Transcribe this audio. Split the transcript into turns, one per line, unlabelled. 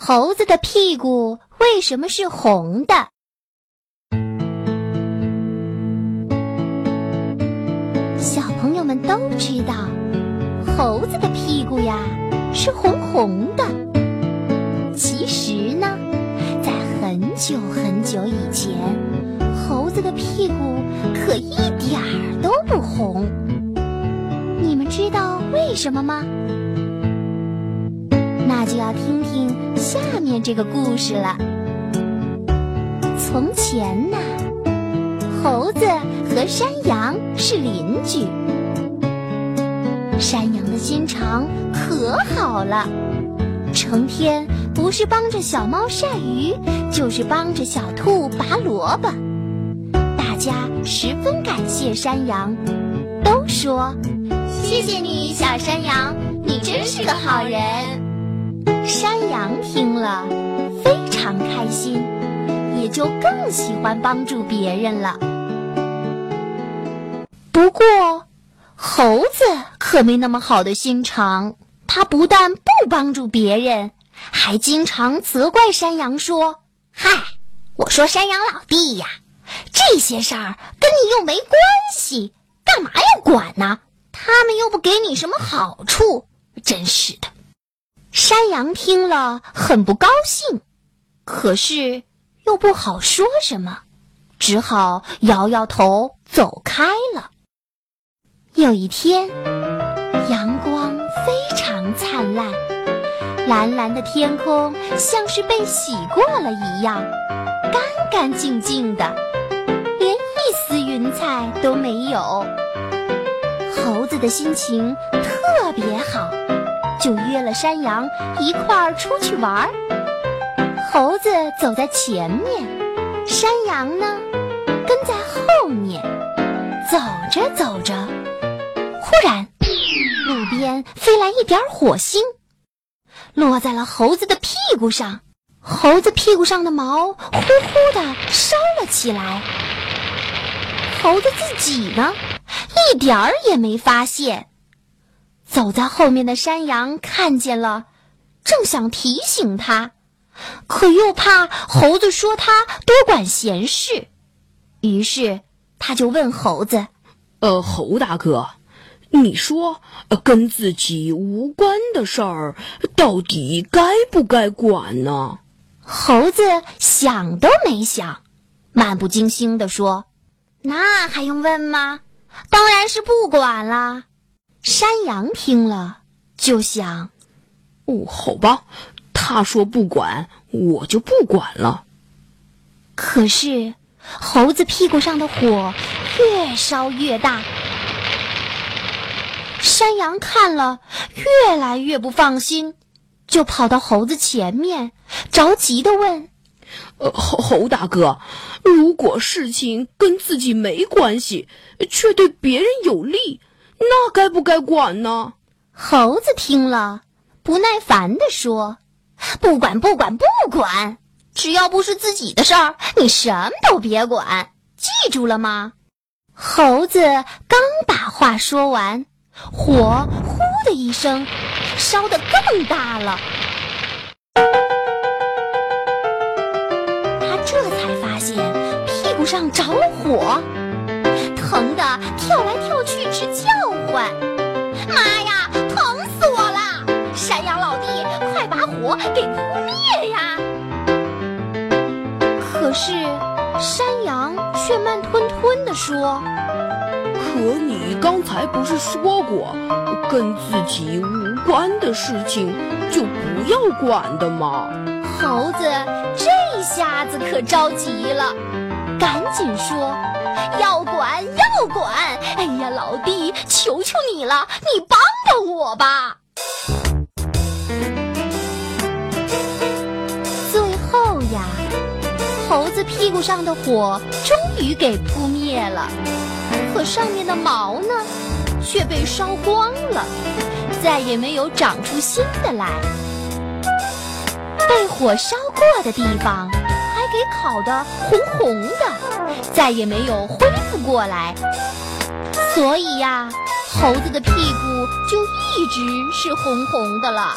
猴子的屁股为什么是红的？小朋友们都知道，猴子的屁股呀是红红的。其实呢，在很久很久以前，猴子的屁股可一点儿都不红。你们知道为什么吗？那就要听听下面这个故事了。从前呢，猴子和山羊是邻居。山羊的心肠可好了，成天不是帮着小猫晒鱼，就是帮着小兔拔萝卜。大家十分感谢山羊，都说：“谢谢你，小山羊，你真是个好人。”山羊听了非常开心，也就更喜欢帮助别人了。不过，猴子可没那么好的心肠，他不但不帮助别人，还经常责怪山羊说：“嗨，我说山羊老弟呀，这些事儿跟你又没关系，干嘛要管呢？他们又不给你什么好处，真是的。”山羊听了很不高兴，可是又不好说什么，只好摇摇头走开了。有一天，阳光非常灿烂，蓝蓝的天空像是被洗过了一样，干干净净的，连一丝云彩都没有。猴子的心情特别好。就约了山羊一块儿出去玩儿。猴子走在前面，山羊呢跟在后面。走着走着，忽然路边飞来一点火星，落在了猴子的屁股上。猴子屁股上的毛呼呼的烧了起来。猴子自己呢，一点儿也没发现。走在后面的山羊看见了，正想提醒他，可又怕猴子说他多管闲事，于是他就问猴子：“
呃，猴大哥，你说跟自己无关的事儿，到底该不该管呢？”
猴子想都没想，漫不经心地说：“那还用问吗？当然是不管啦。”山羊听了，就想：“
哦，好吧，他说不管，我就不管了。”
可是，猴子屁股上的火越烧越大，山羊看了越来越不放心，就跑到猴子前面，着急的问：“
呃，猴猴大哥，如果事情跟自己没关系，却对别人有利？”那该不该管呢？
猴子听了，不耐烦地说：“不管，不管，不管！只要不是自己的事儿，你什么都别管，记住了吗？”猴子刚把话说完，火“呼”的一声，烧得更大了。他这才发现屁股上着了火。疼的跳来跳去直是山羊却慢吞吞地说：“
可你刚才不是说过，跟自己无关的事情就不要管的吗？”
猴子这下子可着急了，赶紧说。要管要管！哎呀，老弟，求求你了，你帮帮我吧！猴子屁股上的火终于给扑灭了，可上面的毛呢，却被烧光了，再也没有长出新的来。被火烧过的地方还。给烤得红红的，再也没有恢复过来。所以呀，猴子的屁股就一直是红红的了。